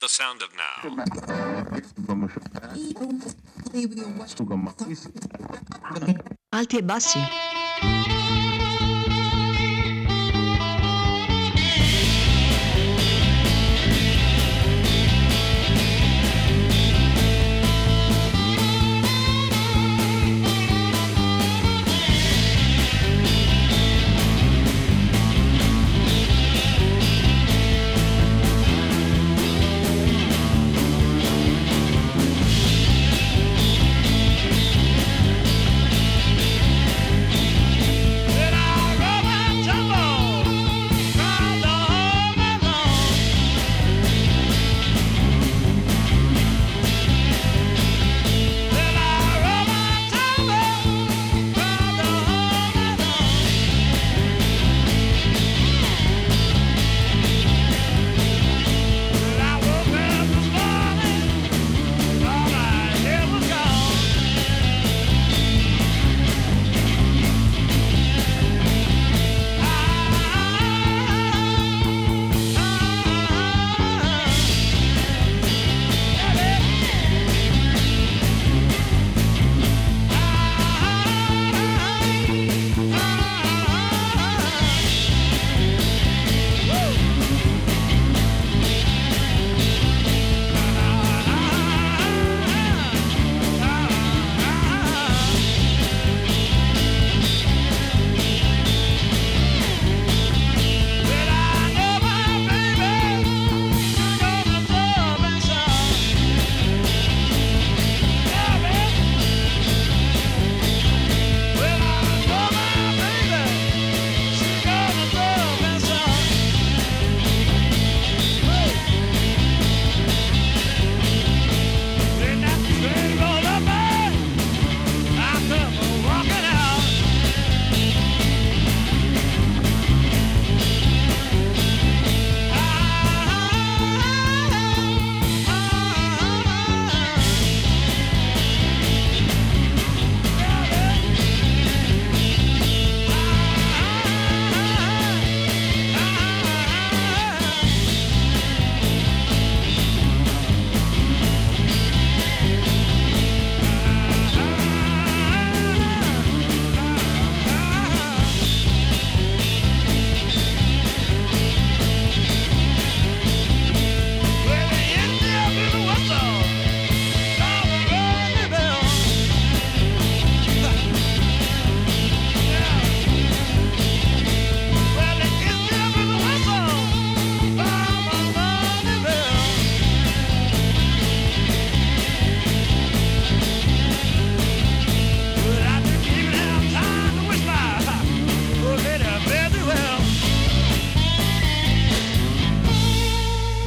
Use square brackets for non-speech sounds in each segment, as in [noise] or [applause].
The sound of now. Alti e bassi.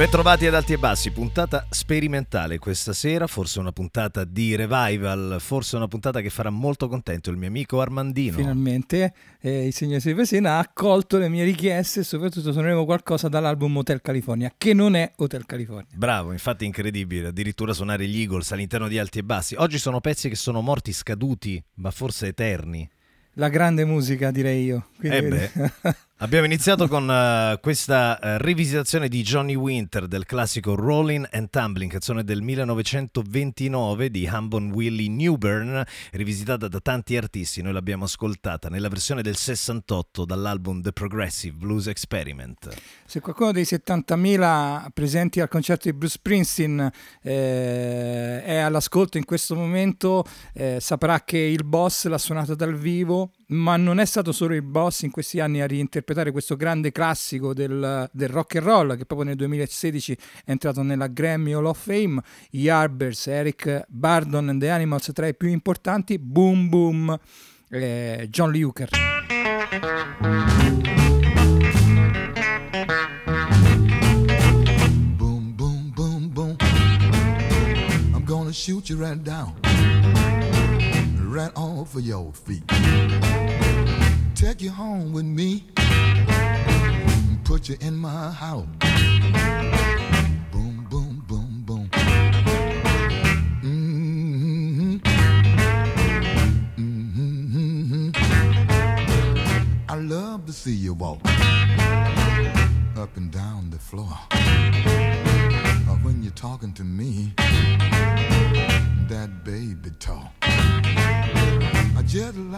Bentrovati ad Alti e Bassi, puntata sperimentale questa sera, forse una puntata di revival, forse una puntata che farà molto contento il mio amico Armandino. Finalmente eh, il signor Silvesina ha accolto le mie richieste e soprattutto suoneremo qualcosa dall'album Hotel California, che non è Hotel California. Bravo, infatti incredibile, addirittura suonare gli Eagles all'interno di Alti e Bassi. Oggi sono pezzi che sono morti, scaduti, ma forse eterni. La grande musica direi io. Quindi... Eh beh. [laughs] Abbiamo iniziato con uh, questa uh, rivisitazione di Johnny Winter del classico Rolling and Tumbling, canzone del 1929 di Hambon Willie Newburn, rivisitata da tanti artisti. Noi l'abbiamo ascoltata nella versione del 68 dall'album The Progressive Blues Experiment. Se qualcuno dei 70.000 presenti al concerto di Bruce Springsteen eh, è all'ascolto in questo momento, eh, saprà che il boss l'ha suonato dal vivo ma non è stato solo il boss in questi anni a reinterpretare questo grande classico del, del, rock and roll che proprio nel 2016 è entrato nella Grammy Hall of Fame, gli Arbers, Eric Bardon and the Animals tra i più importanti, Boom Boom, eh, John gonna shoot you right down. Right off of your feet. Take you home with me, put you in my house. Boom, boom, boom, boom. Mm-hmm. Mm-hmm. I love to see you walk up and down the floor. Or when you're talking to me, that baby talk.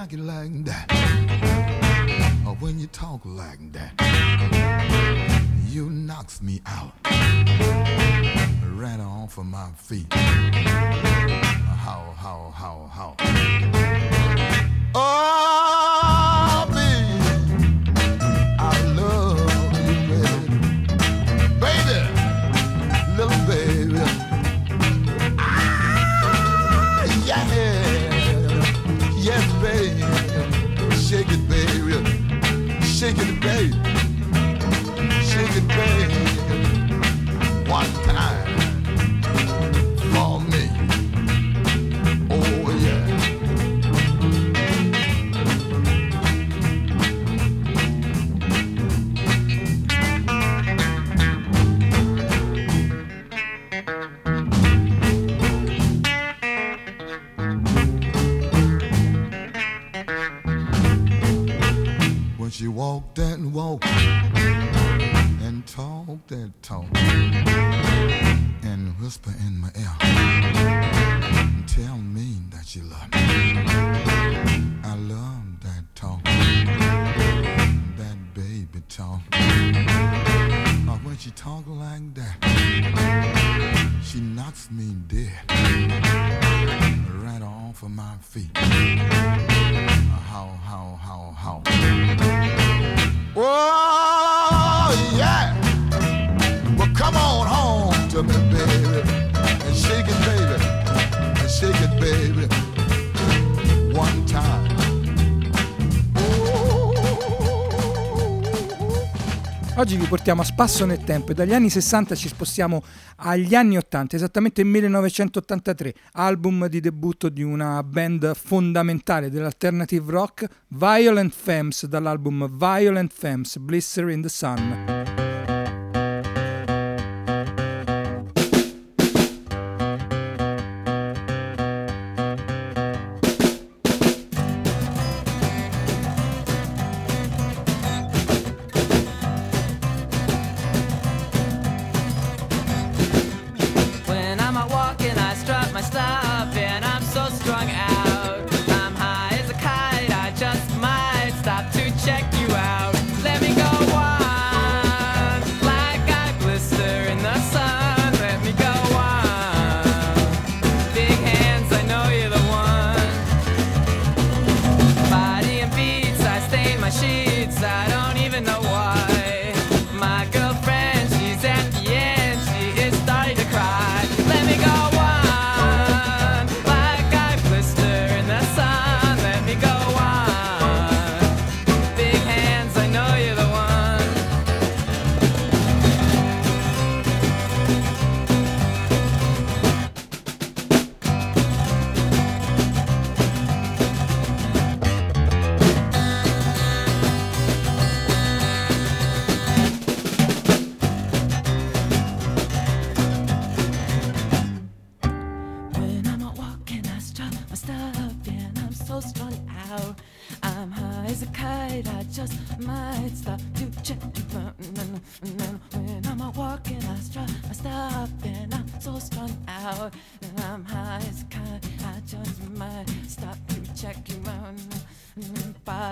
Like it like that. Or when you talk like that, you knocks me out. Right off of my feet. How, how, how, how. Oh, baby. Shake it, baby. Shake it, baby. Talk like that, she knocks me dead right off of my feet. How, how, how, how. Oggi vi portiamo a spasso nel tempo e dagli anni 60 ci spostiamo agli anni 80, esattamente il 1983, album di debutto di una band fondamentale dell'alternative rock, Violent Femmes, dall'album Violent Femmes, Blister in the Sun.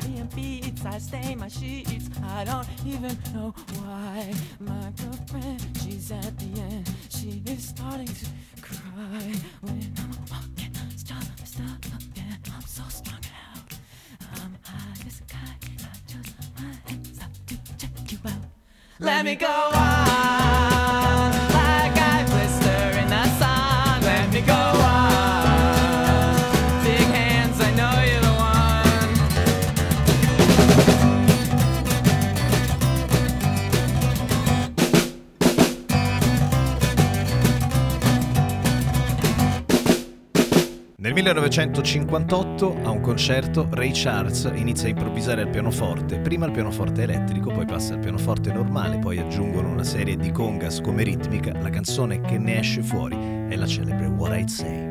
Body and beats, I stain my sheets. I don't even know why. My girlfriend, she's at the end. She is starting to cry when I'm walking. Stop, stop, and I'm so strung out. I'm high as a kite. I just might stop to check you out. Let me go on, 1958 a un concerto Ray Charles inizia a improvvisare al pianoforte, prima al pianoforte elettrico, poi passa al pianoforte normale, poi aggiungono una serie di congas come ritmica, la canzone che ne esce fuori è la celebre What I'd Say.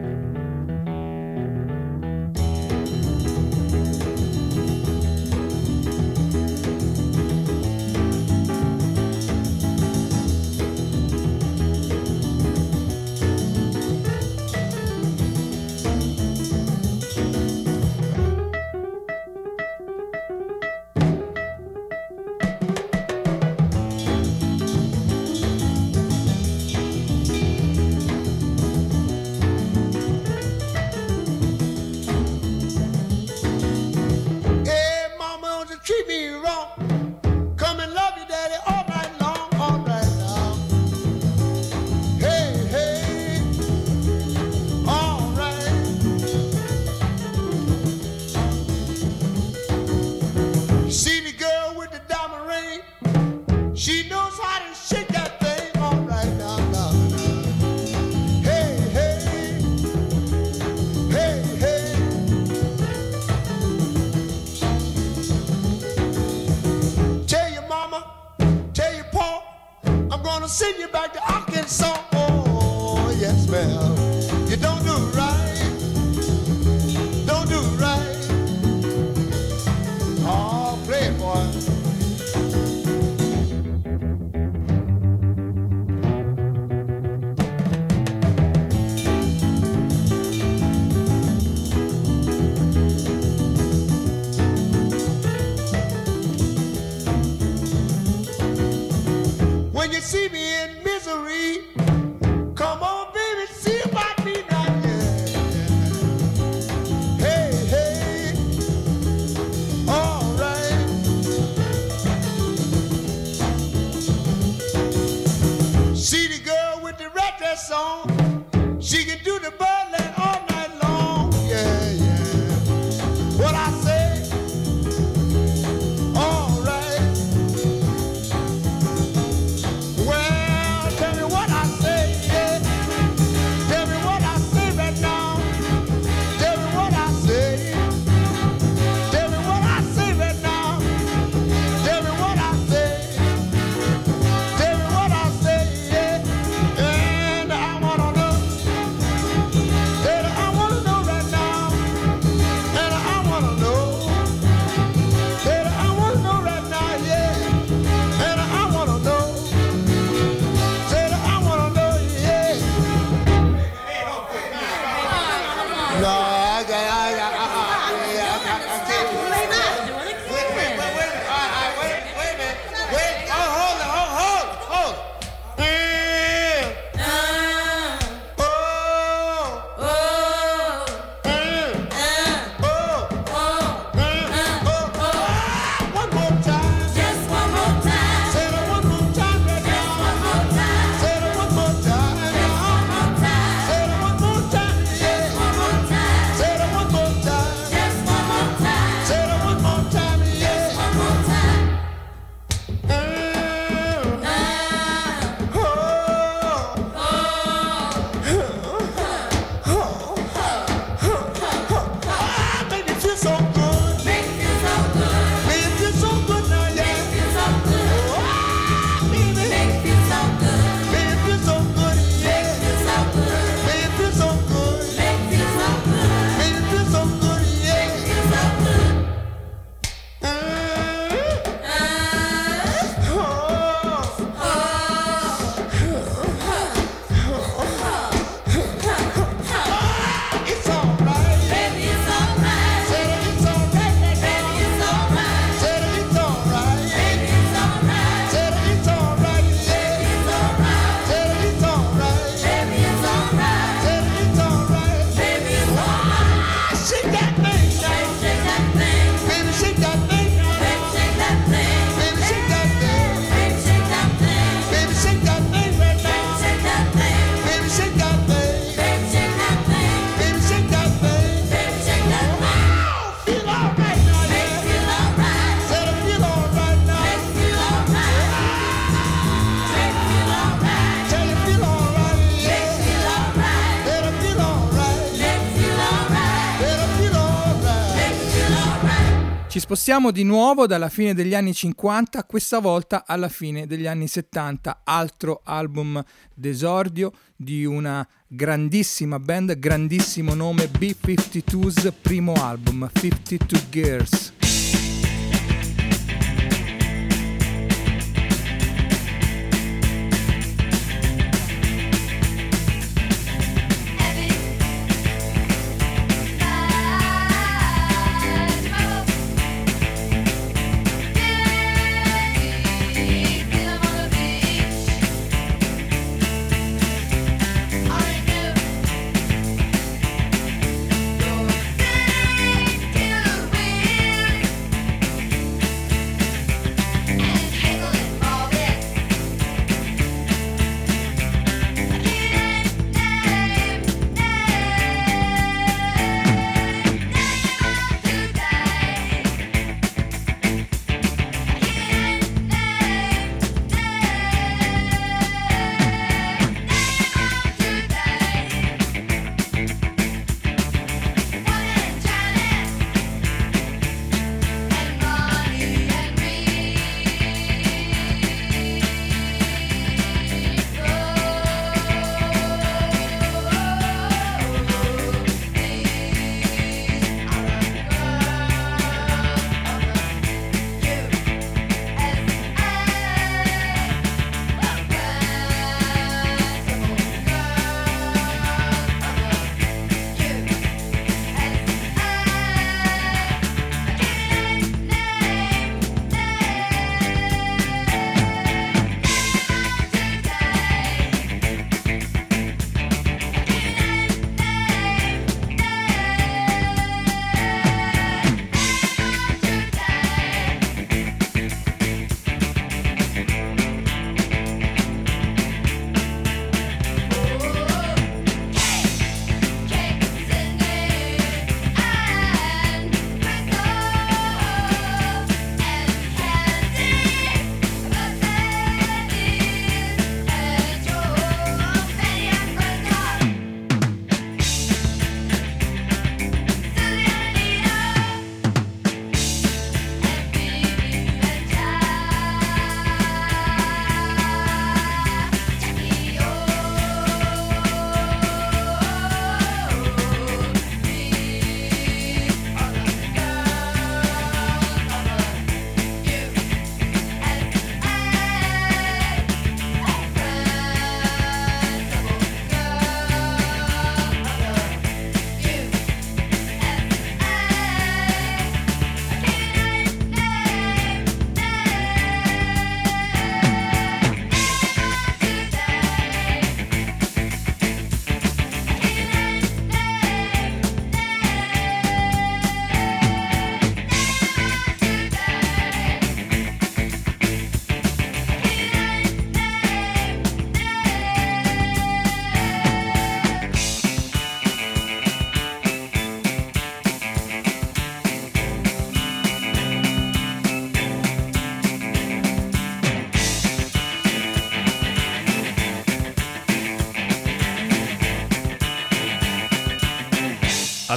Spostiamo di nuovo dalla fine degli anni 50, questa volta alla fine degli anni 70, altro album d'esordio di una grandissima band, grandissimo nome, B-52's primo album, 52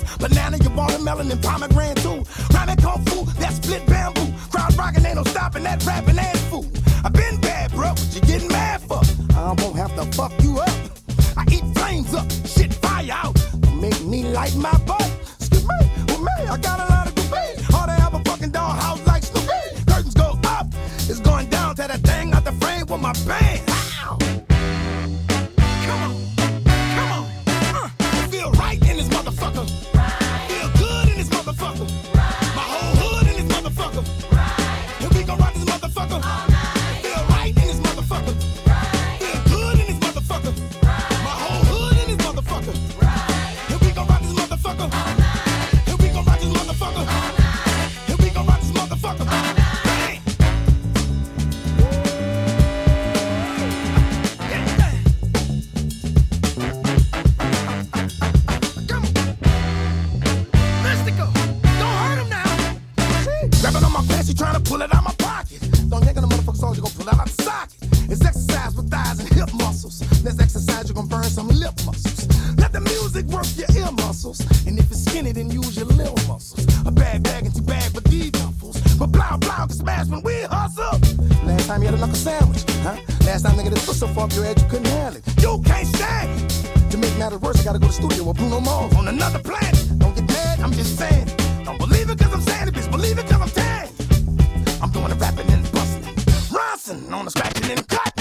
loose. Banana, your watermelon, and pomegranate too. Rhyming kung fu, that split bamboo. Crowd rocking, ain't no stopping that rapping ass food. I been bad, bro, what you getting mad for? I won't have to fuck you up. I eat flames up, shit fire out. Make me light my butt. Excuse me, with me, I got a lot of debate. All they have a fucking dollhouse like Snoopy. Curtains go up, it's going down to that thing out the frame with my band. And it's skinny, then use your little muscles. A bag bag and two bag with these duffels. But blow, blow, can smash when we hustle. Last time you had a knuckle sandwich, huh? Last time nigga this foot so far up your head you couldn't handle it. You can't stand it. To make matters worse, I gotta go to studio with Bruno Mars on another planet. Don't get mad, I'm just saying. Don't believe it cause I'm saying it, bitch. Believe it cause I'm saying. I'm doing the rapping and busting. Ronson on the scratching and cutting.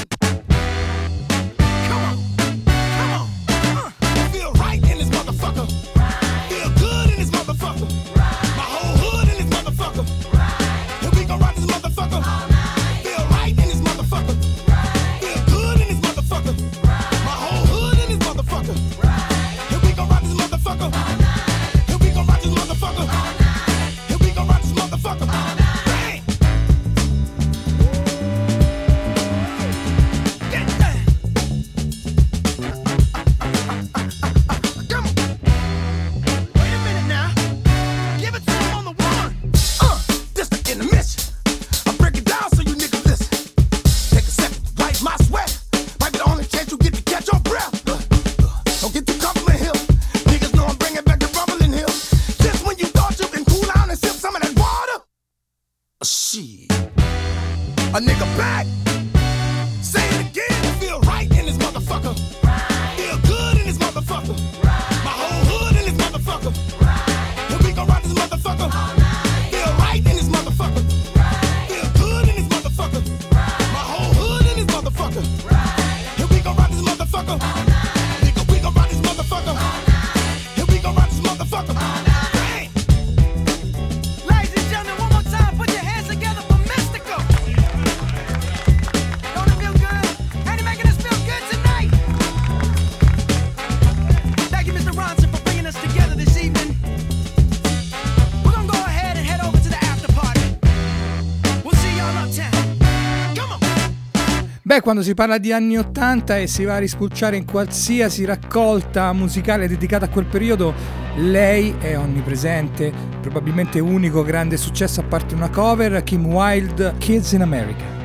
Quando si parla di anni 80 e si va a rispulciare in qualsiasi raccolta musicale dedicata a quel periodo, lei è onnipresente, probabilmente unico grande successo a parte una cover, Kim Wilde, Kids in America.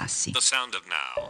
Bassi. The sound of now.